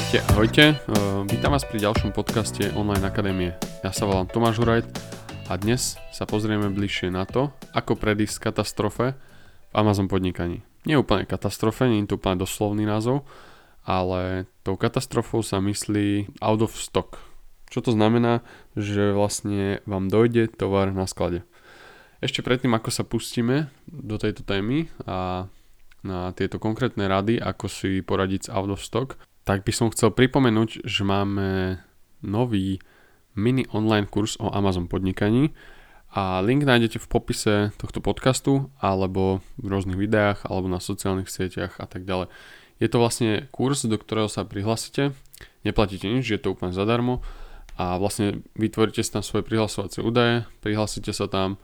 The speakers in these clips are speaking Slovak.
Ahojte, ahojte. Uh, vítam vás pri ďalšom podcaste Online Akadémie. Ja sa volám Tomáš Hurajt a dnes sa pozrieme bližšie na to, ako predísť katastrofe v Amazon podnikaní. Nie úplne katastrofe, nie je to úplne doslovný názov, ale tou katastrofou sa myslí out of stock. Čo to znamená, že vlastne vám dojde tovar na sklade. Ešte predtým, ako sa pustíme do tejto témy a na tieto konkrétne rady, ako si poradiť s out of stock, tak by som chcel pripomenúť, že máme nový mini online kurz o Amazon podnikaní a link nájdete v popise tohto podcastu alebo v rôznych videách alebo na sociálnych sieťach a tak ďalej. Je to vlastne kurz, do ktorého sa prihlasíte, neplatíte nič, je to úplne zadarmo a vlastne vytvoríte si tam svoje prihlasovacie údaje, prihlasíte sa tam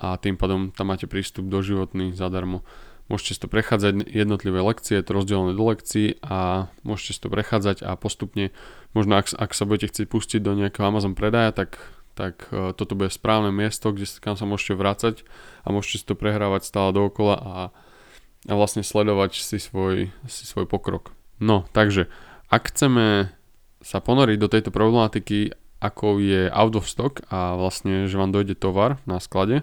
a tým pádom tam máte prístup do životných zadarmo. Môžete si to prechádzať jednotlivé lekcie, je to rozdelené do lekcií a môžete si to prechádzať a postupne, možno ak, ak sa budete chcieť pustiť do nejakého Amazon predaja, tak, tak uh, toto bude správne miesto, kde, kam sa môžete vrácať a môžete si to prehrávať stále dookola a, a vlastne sledovať si svoj, si svoj pokrok. No, takže ak chceme sa ponoriť do tejto problematiky, ako je out of stock a vlastne, že vám dojde tovar na sklade,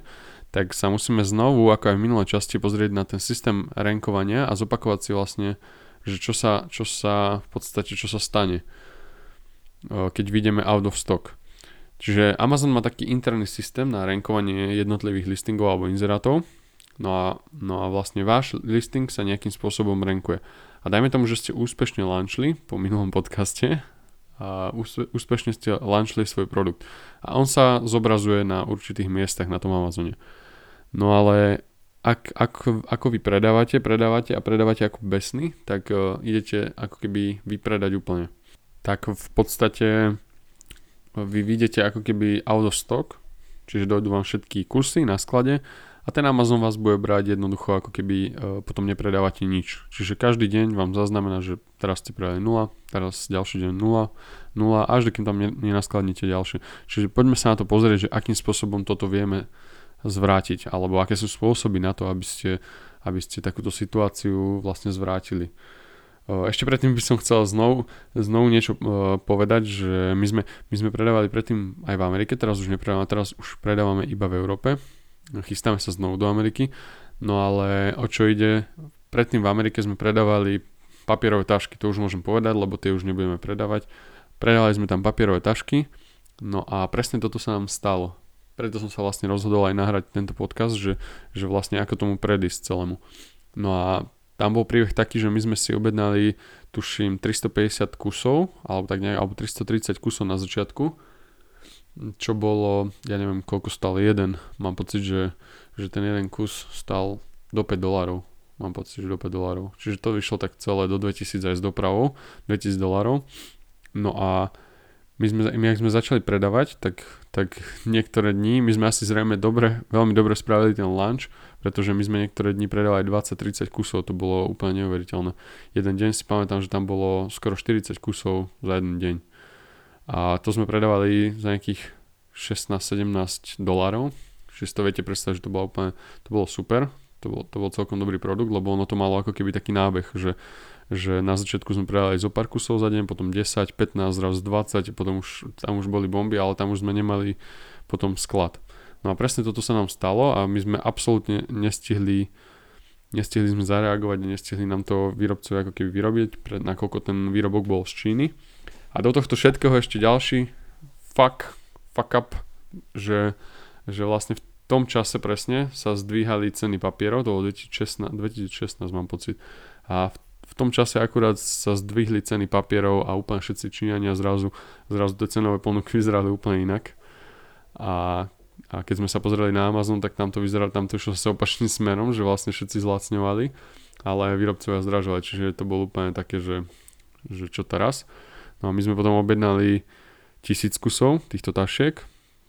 tak sa musíme znovu, ako aj v minulej časti, pozrieť na ten systém rankovania a zopakovať si vlastne, že čo sa, čo sa v podstate, čo sa stane, keď vidíme out of stock. Čiže Amazon má taký interný systém na rankovanie jednotlivých listingov alebo inzerátov, no a, no a vlastne váš listing sa nejakým spôsobom rankuje. A dajme tomu, že ste úspešne launchli po minulom podcaste a úspešne ste launchli svoj produkt. A on sa zobrazuje na určitých miestach na tom Amazone. No ale ak, ak, ako vy predávate, predávate a predávate ako besny, tak uh, idete ako keby vypredať úplne. Tak v podstate vy vidíte ako keby out of stock, čiže dojdú vám všetky kusy na sklade a ten Amazon vás bude brať jednoducho ako keby uh, potom nepredávate nič. Čiže každý deň vám zaznamená, že teraz ste predali 0, teraz ďalší deň 0, 0, až dokým tam nenaskladnite ďalšie. Čiže poďme sa na to pozrieť, že akým spôsobom toto vieme zvrátiť, alebo aké sú spôsoby na to, aby ste, aby ste takúto situáciu vlastne zvrátili. Ešte predtým by som chcel znovu, znovu niečo povedať, že my sme, my sme predávali predtým aj v Amerike, teraz už nepredávame, teraz už predávame iba v Európe. Chystáme sa znovu do Ameriky, no ale o čo ide, predtým v Amerike sme predávali papierové tašky, to už môžem povedať, lebo tie už nebudeme predávať. Predávali sme tam papierové tašky, no a presne toto sa nám stalo preto som sa vlastne rozhodol aj nahrať tento podcast, že, že vlastne ako tomu predísť celému. No a tam bol príbeh taký, že my sme si objednali, tuším, 350 kusov, alebo tak nejak, alebo 330 kusov na začiatku, čo bolo, ja neviem, koľko stal jeden. Mám pocit, že, že ten jeden kus stal do 5 dolárov. Mám pocit, že do 5 dolárov. Čiže to vyšlo tak celé do 2000 aj s dopravou, 2000 dolárov. No a my, sme, my ak sme začali predávať, tak, tak niektoré dní, my sme asi zrejme dobre, veľmi dobre spravili ten lunch, pretože my sme niektoré dni predávali 20-30 kusov, to bolo úplne neuveriteľné. Jeden deň si pamätám, že tam bolo skoro 40 kusov za jeden deň. A to sme predávali za nejakých 16-17 dolárov, čiže to viete predstaviť, že to bolo úplne, to bolo super, to bol, to bol celkom dobrý produkt, lebo ono to malo ako keby taký nábeh, že že na začiatku sme predali zo pár kusov za deň, potom 10, 15, zrazu 20, potom už, tam už boli bomby, ale tam už sme nemali potom sklad. No a presne toto sa nám stalo a my sme absolútne nestihli nestihli sme zareagovať, nestihli nám to výrobcovia ako keby vyrobiť, pred, nakoľko ten výrobok bol z Číny. A do tohto všetkého ešte ďalší fuck, fuck up, že, že vlastne v tom čase presne sa zdvíhali ceny papierov, to bolo 2016, 2016 mám pocit. A v v tom čase akurát sa zdvihli ceny papierov a úplne všetci Číňania zrazu, zrazu tie cenové ponuky vyzerali úplne inak. A, a keď sme sa pozreli na Amazon, tak tam to vyzeralo, tam to išlo sa opačným smerom, že vlastne všetci zlacňovali, ale výrobcovia zdražovali, čiže to bolo úplne také, že, že čo teraz. No a my sme potom objednali tisíc kusov týchto tašiek,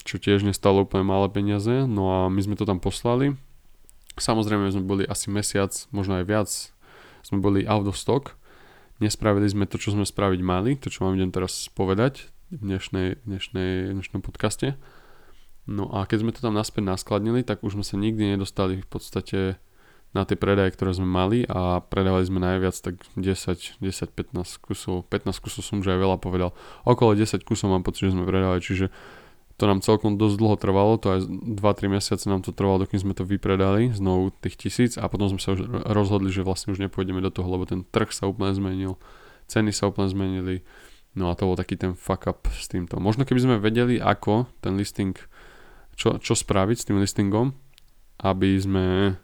čo tiež nestalo úplne malé peniaze, no a my sme to tam poslali. Samozrejme sme boli asi mesiac, možno aj viac sme boli out of stock, nespravili sme to, čo sme spraviť mali, to, čo vám idem teraz povedať v dnešnej, dnešnej, dnešnom podcaste. No a keď sme to tam naspäť naskladnili, tak už sme sa nikdy nedostali v podstate na tie predaje, ktoré sme mali a predávali sme najviac tak 10, 10, 15 kusov, 15 kusov som už aj veľa povedal. Okolo 10 kusov mám pocit, že sme predávali, čiže to nám celkom dosť dlho trvalo, to aj 2-3 mesiace nám to trvalo, dokým sme to vypredali, znovu tých tisíc a potom sme sa už rozhodli, že vlastne už nepôjdeme do toho, lebo ten trh sa úplne zmenil, ceny sa úplne zmenili, no a to bol taký ten fuck up s týmto. Možno keby sme vedeli, ako ten listing, čo, čo spraviť s tým listingom, aby sme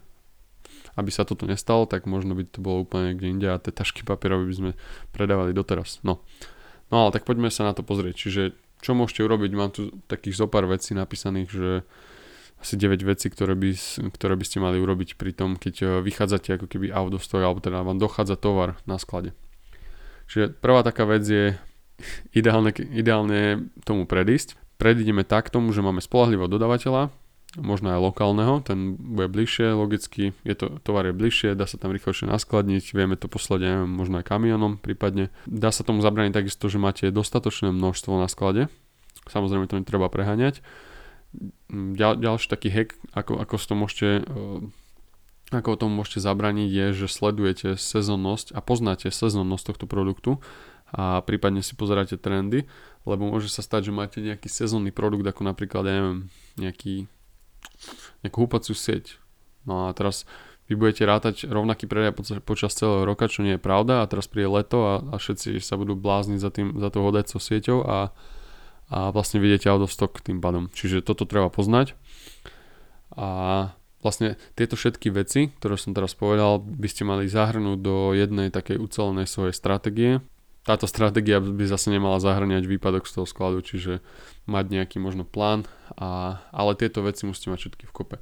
aby sa toto nestalo, tak možno by to bolo úplne niekde inde a tie tašky papierové by sme predávali doteraz. No. no ale tak poďme sa na to pozrieť. Čiže čo môžete urobiť? Mám tu takých zopár vecí napísaných, že asi 9 vecí, ktoré by, ktoré by ste mali urobiť pri tom, keď eh, vychádzate ako keby out of stock, alebo teda vám dochádza tovar na sklade. Čiže prvá taká vec je ideálne, ideálne tomu predísť. Predídeme tak tomu, že máme spolahlivého dodávateľa, možno aj lokálneho, ten bude bližšie, logicky, je to, tovar je bližšie, dá sa tam rýchlejšie naskladniť, vieme to poslať, neviem, možno aj kamionom prípadne. Dá sa tomu zabrániť takisto, že máte dostatočné množstvo na sklade, samozrejme to netreba preháňať. Ďal, ďalší taký hack, ako, ako to môžete eh, ako o môžete zabraniť je, že sledujete sezónnosť a poznáte sezónnosť tohto produktu a prípadne si pozeráte trendy, lebo môže sa stať, že máte nejaký sezónny produkt, ako napríklad, ja neviem, nejaký nejakú húpaciu sieť. No a teraz vy budete rátať rovnaký predaj počas celého roka, čo nie je pravda a teraz príde leto a, a všetci sa budú blázniť za, tým, za tou hodajcou sieťou a, a vlastne vidíte out of stock tým pádom. Čiže toto treba poznať. A vlastne tieto všetky veci, ktoré som teraz povedal, by ste mali zahrnúť do jednej takej ucelenej svojej stratégie. Táto stratégia by zase nemala zahrňať výpadok z toho skladu, čiže mať nejaký možno plán, a, ale tieto veci musíte mať všetky v kope.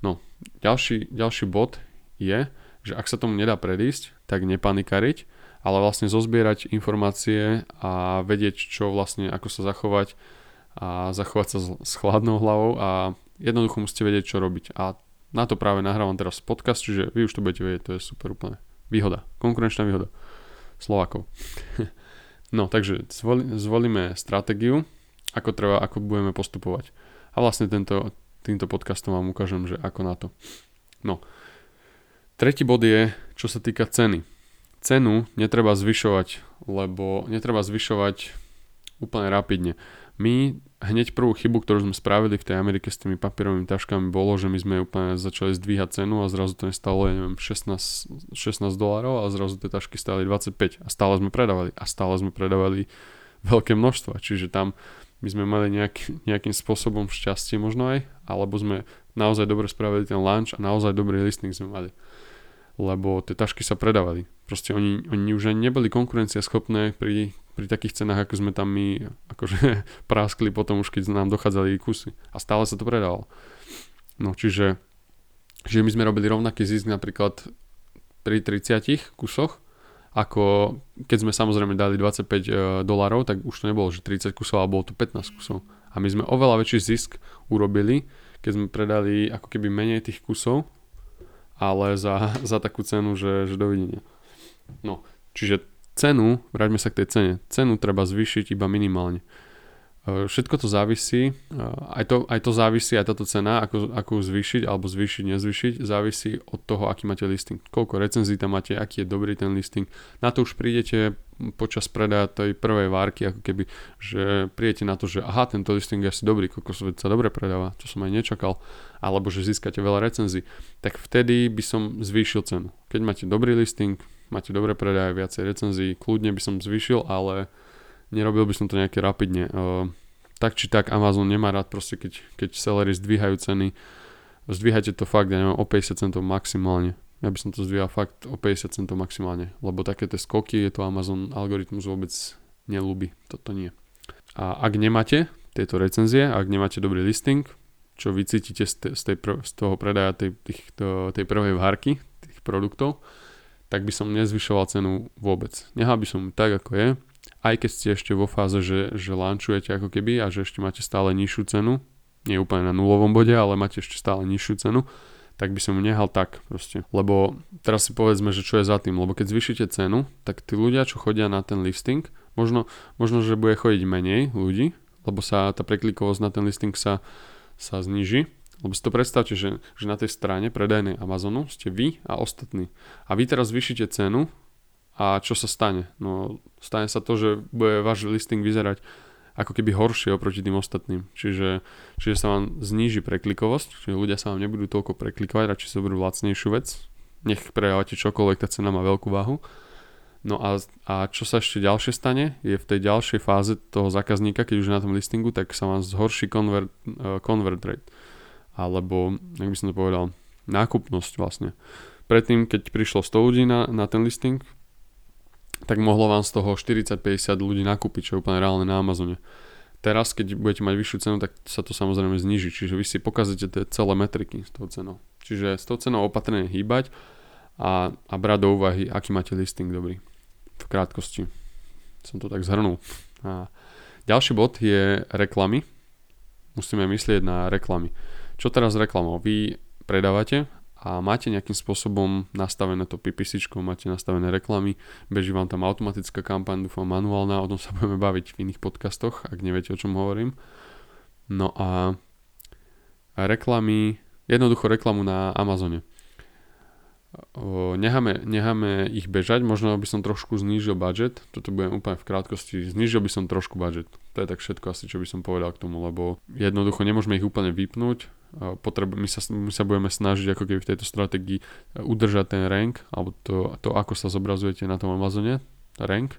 No, ďalší, ďalší bod je, že ak sa tomu nedá predísť, tak nepanikariť, ale vlastne zozbierať informácie a vedieť, čo vlastne, ako sa zachovať a zachovať sa s chladnou hlavou a jednoducho musíte vedieť, čo robiť. A na to práve nahrávam teraz podcast, čiže vy už to budete vedieť, to je super úplne. Výhoda, konkurenčná výhoda. Slovakov. no, takže zvolíme stratégiu, ako treba, ako budeme postupovať. A vlastne tento, týmto podcastom vám ukážem, že ako na to. No, tretí bod je, čo sa týka ceny. Cenu netreba zvyšovať, lebo netreba zvyšovať úplne rapidne. My hneď prvú chybu, ktorú sme spravili v tej Amerike s tými papierovými taškami bolo, že my sme úplne začali zdvíhať cenu a zrazu to nestalo, ja neviem, 16, 16 dolarov a zrazu tie tašky stali 25 a stále sme predávali. A stále sme predávali veľké množstva, čiže tam my sme mali nejak, nejakým spôsobom šťastie možno aj, alebo sme naozaj dobre spravili ten lunch a naozaj dobrý listing sme mali. Lebo tie tašky sa predávali. Proste oni, oni už ani neboli konkurenciaschopné pri, pri takých cenách, ako sme tam my akože práskli potom už keď nám dochádzali kusy. A stále sa to predávalo. No čiže, čiže my sme robili rovnaký zisk napríklad pri 30 kusoch, ako keď sme samozrejme dali 25 e, dolarov, tak už to nebolo, že 30 kusov, ale bolo to 15 kusov. A my sme oveľa väčší zisk urobili, keď sme predali ako keby menej tých kusov ale za, za takú cenu, že, že dovidenia. No, čiže cenu, vráťme sa k tej cene, cenu treba zvýšiť iba minimálne. E, všetko to závisí, e, aj to, aj to závisí, aj táto cena, ako, ako ju zvýšiť alebo zvýšiť, nezvýšiť, závisí od toho, aký máte listing. Koľko recenzí tam máte, aký je dobrý ten listing. Na to už prídete počas predaja tej prvej várky, ako keby, že prídete na to, že aha, tento listing je asi dobrý, koľko sa dobre predáva, čo som aj nečakal, alebo že získate veľa recenzí, tak vtedy by som zvýšil cenu. Keď máte dobrý listing, máte dobré predaje, viacej recenzií, kľudne by som zvýšil, ale nerobil by som to nejaké rapidne. Uh, tak či tak Amazon nemá rád proste, keď, keď sellery zdvíhajú ceny. Zdvíhajte to fakt, ja neviem, o 50 centov maximálne. Ja by som to zdvíhal fakt o 50 centov maximálne, lebo také tie skoky je to Amazon algoritmus vôbec nelúbi, toto nie. A ak nemáte tieto recenzie, ak nemáte dobrý listing, čo vycítite z, z, tej z toho predaja tej, tých, tej prvej várky, tých produktov, tak by som nezvyšoval cenu vôbec. Nehal by som tak, ako je, aj keď ste ešte vo fáze, že, že lančujete ako keby a že ešte máte stále nižšiu cenu, nie úplne na nulovom bode, ale máte ešte stále nižšiu cenu, tak by som nehal tak proste. Lebo teraz si povedzme, že čo je za tým, lebo keď zvyšíte cenu, tak tí ľudia, čo chodia na ten listing, možno, možno že bude chodiť menej ľudí, lebo sa tá preklikovosť na ten listing sa, sa zniží, Lebo si to predstavte, že, že na tej strane predajnej Amazonu ste vy a ostatní. A vy teraz vyšíte cenu a čo sa stane? No stane sa to, že bude váš listing vyzerať ako keby horšie oproti tým ostatným. Čiže, čiže sa vám zníži preklikovosť, čiže ľudia sa vám nebudú toľko preklikovať, radšej si zoberú lacnejšiu vec. Nech predávate čokoľvek, tá cena má veľkú váhu. No a, a čo sa ešte ďalšie stane, je v tej ďalšej fáze toho zákazníka, keď už je na tom listingu, tak sa vám zhorší convert, uh, convert rate. Alebo, jak by som to povedal, nákupnosť vlastne. Predtým, keď prišlo 100 ľudí na, na ten listing, tak mohlo vám z toho 40-50 ľudí nakúpiť, čo je úplne reálne na Amazone. Teraz, keď budete mať vyššiu cenu, tak sa to samozrejme zniží, čiže vy si pokazíte tie celé metriky s tou cenou. Čiže s tou cenou opatrne hýbať a, a brať do úvahy, aký máte listing dobrý v krátkosti. Som to tak zhrnul. A ďalší bod je reklamy. Musíme myslieť na reklamy. Čo teraz s reklamou? Vy predávate a máte nejakým spôsobom nastavené to PPC, máte nastavené reklamy, beží vám tam automatická kampaň, dúfam manuálna, o tom sa budeme baviť v iných podcastoch, ak neviete o čom hovorím. No a reklamy, jednoducho reklamu na Amazone necháme, necháme ich bežať, možno by som trošku znížil budget, toto budem úplne v krátkosti, znížil by som trošku budget. To je tak všetko asi, čo by som povedal k tomu, lebo jednoducho nemôžeme ich úplne vypnúť, Potrebu, my, sa, my sa budeme snažiť ako keby v tejto stratégii e, udržať ten rank, alebo to, to ako sa zobrazujete na tom Amazone, rank,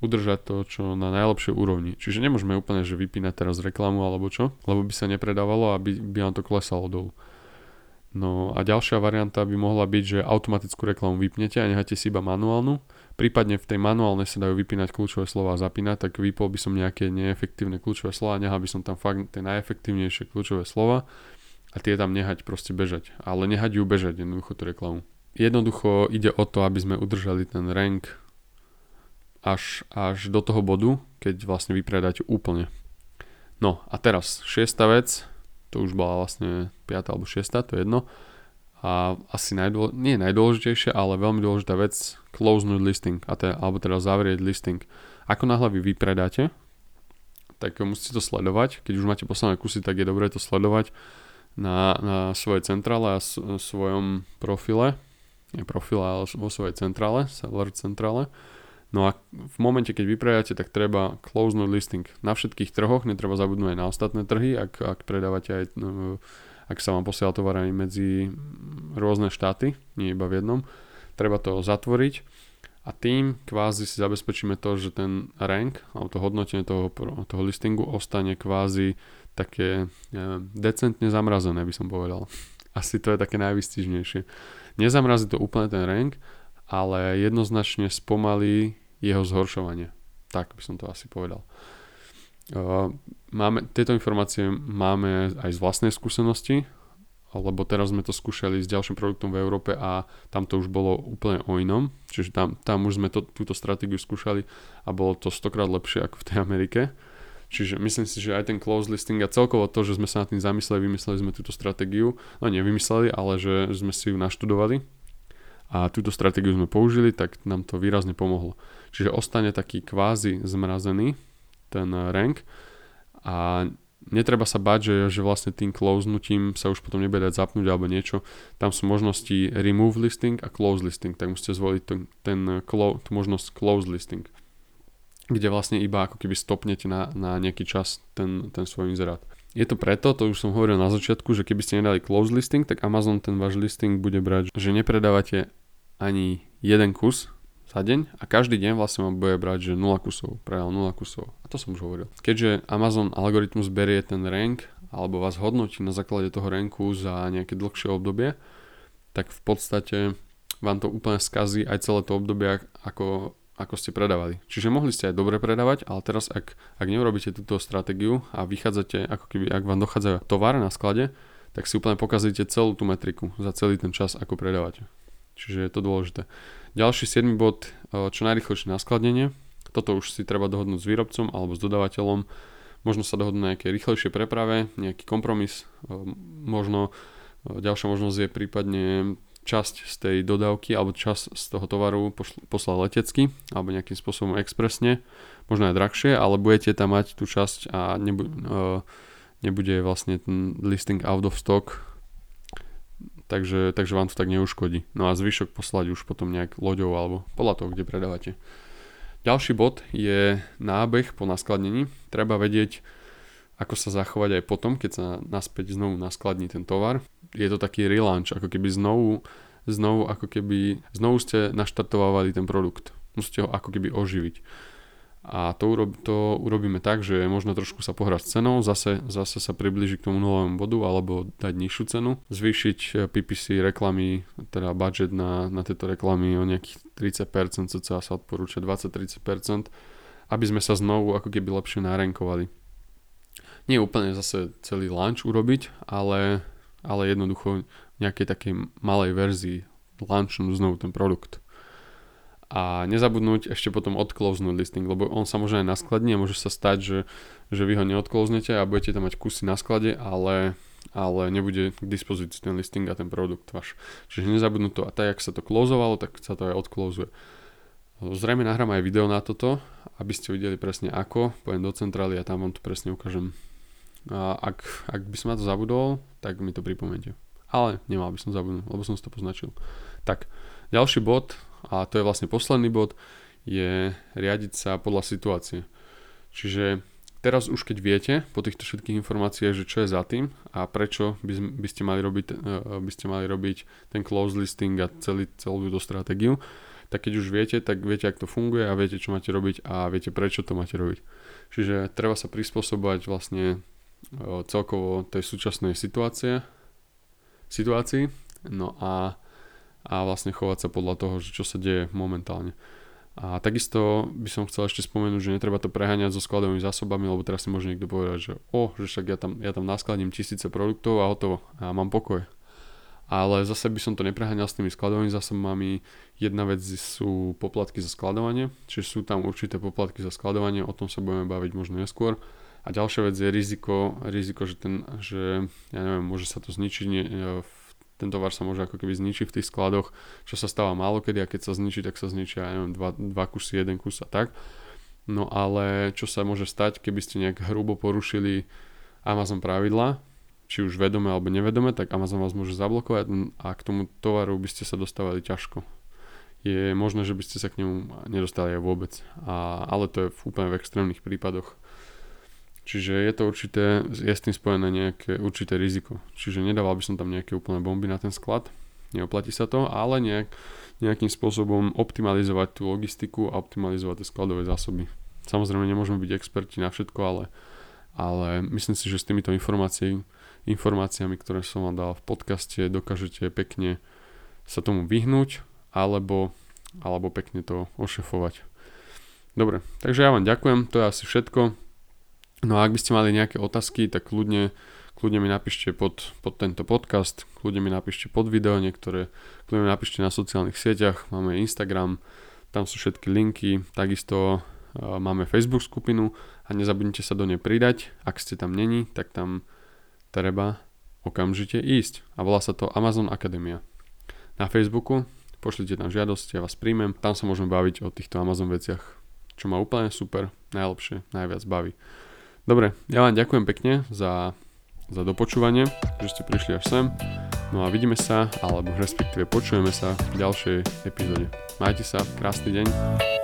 udržať to čo na najlepšej úrovni. Čiže nemôžeme úplne, že vypínať teraz reklamu alebo čo, lebo by sa nepredávalo a by, by nám to klesalo dolu. No a ďalšia varianta by mohla byť, že automatickú reklamu vypnete a necháte si iba manuálnu. Prípadne v tej manuálnej sa dajú vypínať kľúčové slova a zapínať, tak vypol by som nejaké neefektívne kľúčové slova, nechal by som tam fakt tie najefektívnejšie kľúčové slova a tie tam nehať proste bežať. Ale nehať ju bežať, jednoducho tú reklamu. Jednoducho ide o to, aby sme udržali ten rank až, až do toho bodu, keď vlastne vypredáte úplne. No a teraz, šiesta vec, to už bola vlastne 5. alebo 6. to je jedno. A asi najdôle, nie najdôležitejšia, ale veľmi dôležitá vec, closenúť listing, a te, alebo teda zavrieť listing. Ako náhle vy vypredáte, tak musíte to sledovať. Keď už máte poslané kusy, tak je dobré to sledovať na, na svojej centrále a svojom profile. Nie profile, ale vo svojej centrále, seller centrále No a v momente, keď vypredáte, tak treba close no listing na všetkých trhoch, netreba zabudnúť aj na ostatné trhy, ak, ak predávate aj, no, ak sa vám posiela tovar aj medzi rôzne štáty, nie iba v jednom, treba to zatvoriť a tým kvázi si zabezpečíme to, že ten rank, alebo to hodnotenie toho, toho listingu ostane kvázi také decentne zamrazené, by som povedal. Asi to je také najvystižnejšie. Nezamrazí to úplne ten rank, ale jednoznačne spomalí jeho zhoršovanie. Tak by som to asi povedal. Máme, tieto informácie máme aj z vlastnej skúsenosti, lebo teraz sme to skúšali s ďalším produktom v Európe a tam to už bolo úplne o inom. Čiže tam, tam už sme to, túto stratégiu skúšali a bolo to stokrát lepšie ako v tej Amerike. Čiže myslím si, že aj ten close listing a celkovo to, že sme sa nad tým zamysleli, vymysleli sme túto stratégiu, no nevymysleli, ale že sme si ju naštudovali a túto stratégiu sme použili, tak nám to výrazne pomohlo. Čiže ostane taký kvázi zmrazený ten rank a netreba sa bať, že, že vlastne tým closenutím sa už potom nebude dať zapnúť alebo niečo. Tam sú možnosti remove listing a close listing, tak musíte zvoliť ten, ten clo, tú možnosť close listing, kde vlastne iba ako keby stopnete na, na nejaký čas ten, ten svoj inzerát. Je to preto, to už som hovoril na začiatku, že keby ste nedali close listing, tak Amazon ten váš listing bude brať, že nepredávate ani jeden kus za deň a každý deň vlastne vám bude brať, že 0 kusov, predal 0 kusov. A to som už hovoril. Keďže Amazon algoritmus berie ten rank alebo vás hodnotí na základe toho ranku za nejaké dlhšie obdobie, tak v podstate vám to úplne skazí aj celé to obdobie, ako ako ste predávali. Čiže mohli ste aj dobre predávať, ale teraz ak, ak neurobíte túto stratégiu a vychádzate, ako keby, ak vám dochádza tovar na sklade, tak si úplne pokazíte celú tú metriku za celý ten čas, ako predávate. Čiže je to dôležité. Ďalší 7 bod, e, čo najrychlejšie naskladnenie. Toto už si treba dohodnúť s výrobcom alebo s dodávateľom. Možno sa dohodnúť na nejakej rýchlejšej preprave, nejaký kompromis. E, možno e, ďalšia možnosť je prípadne časť z tej dodávky alebo časť z toho tovaru poslať letecky alebo nejakým spôsobom expresne, možno aj drahšie, ale budete tam mať tú časť a nebu- nebude vlastne ten listing out of stock, takže, takže vám to tak neuškodí. No a zvyšok poslať už potom nejak loďou alebo podľa toho, kde predávate. Ďalší bod je nábeh po naskladnení. Treba vedieť, ako sa zachovať aj potom, keď sa naspäť znovu naskladní ten tovar. Je to taký relaunch, ako keby znovu, znovu, ako keby, znovu ste naštartovali ten produkt. Musíte ho ako keby oživiť. A to, urob, to urobíme tak, že možno trošku sa pohrať s cenou, zase, zase sa približiť k tomu nulovému bodu alebo dať nižšiu cenu, zvýšiť eh, PPC reklamy, teda budget na, na tieto reklamy o nejakých 30%, cca sa odporúča 20-30%, aby sme sa znovu ako keby lepšie narenkovali. Nie úplne zase celý launch urobiť, ale, ale jednoducho v nejakej takej malej verzii launchnúť znovu ten produkt a nezabudnúť ešte potom odklouznúť listing, lebo on sa môže aj naskladniť a môže sa stať, že, že vy ho neodklouznete a budete tam mať kusy na sklade, ale, ale nebude k dispozícii ten listing a ten produkt váš. Čiže nezabudnúť to a tak, jak sa to klouzovalo, tak sa to aj odklouzuje. Zrejme nahrám aj video na toto, aby ste videli presne ako, poviem do centrály a tam vám to presne ukážem. A ak, ak by som na to zabudol, tak mi to pripomente. Ale nemal by som zabudnúť, lebo som si to poznačil. Tak, ďalší bod, a to je vlastne posledný bod, je riadiť sa podľa situácie. Čiže teraz už keď viete po týchto všetkých informáciách, že čo je za tým a prečo by, ste, mali robiť, e, by ste mali robiť ten close listing a celý, celú túto stratégiu, tak keď už viete, tak viete, ako to funguje a viete, čo máte robiť a viete, prečo to máte robiť. Čiže treba sa prispôsobovať vlastne e, celkovo tej súčasnej situácie, situácii, no a a vlastne chovať sa podľa toho, čo sa deje momentálne. A takisto by som chcel ešte spomenúť, že netreba to preháňať so skladovými zásobami, lebo teraz si môže niekto povedať, že o, že však ja tam, ja tam naskladím tisíce produktov a hotovo a mám pokoj. Ale zase by som to nepreháňal s tými skladovými zásobami. Jedna vec sú poplatky za skladovanie, čiže sú tam určité poplatky za skladovanie, o tom sa budeme baviť možno neskôr. A ďalšia vec je riziko, riziko že, ten, že ja neviem, môže sa to zničiť v ten tovar sa môže ako keby zničiť v tých skladoch, čo sa stáva málo kedy a keď sa zničí, tak sa zničia, ja neviem, dva, dva kusy, jeden kus a tak. No ale čo sa môže stať, keby ste nejak hrubo porušili Amazon pravidla, či už vedome alebo nevedome, tak Amazon vás môže zablokovať a k tomu tovaru by ste sa dostávali ťažko. Je možné, že by ste sa k nemu nedostali aj vôbec, a, ale to je v úplne v extrémnych prípadoch. Čiže je to určité, je s tým spojené nejaké určité riziko. Čiže nedával by som tam nejaké úplné bomby na ten sklad, neoplatí sa to, ale nejak, nejakým spôsobom optimalizovať tú logistiku a optimalizovať tie skladové zásoby. Samozrejme nemôžeme byť experti na všetko, ale, ale myslím si, že s týmito informáciami, informáciami, ktoré som vám dal v podcaste, dokážete pekne sa tomu vyhnúť alebo, alebo pekne to ošefovať. Dobre, takže ja vám ďakujem, to je asi všetko. No a ak by ste mali nejaké otázky, tak kľudne, kľudne mi napíšte pod, pod tento podcast, kľudne mi napíšte pod video niektoré, kľudne mi napíšte na sociálnych sieťach, máme Instagram, tam sú všetky linky, takisto uh, máme Facebook skupinu a nezabudnite sa do nej pridať, ak ste tam není, tak tam treba okamžite ísť a volá sa to Amazon Akadémia. Na Facebooku pošlite tam žiadosť, ja vás príjmem, tam sa môžeme baviť o týchto Amazon veciach, čo ma úplne super, najlepšie, najviac baví. Dobre, ja vám ďakujem pekne za, za dopočúvanie, že ste prišli až sem. No a vidíme sa, alebo respektíve počujeme sa v ďalšej epizóde. Majte sa, krásny deň.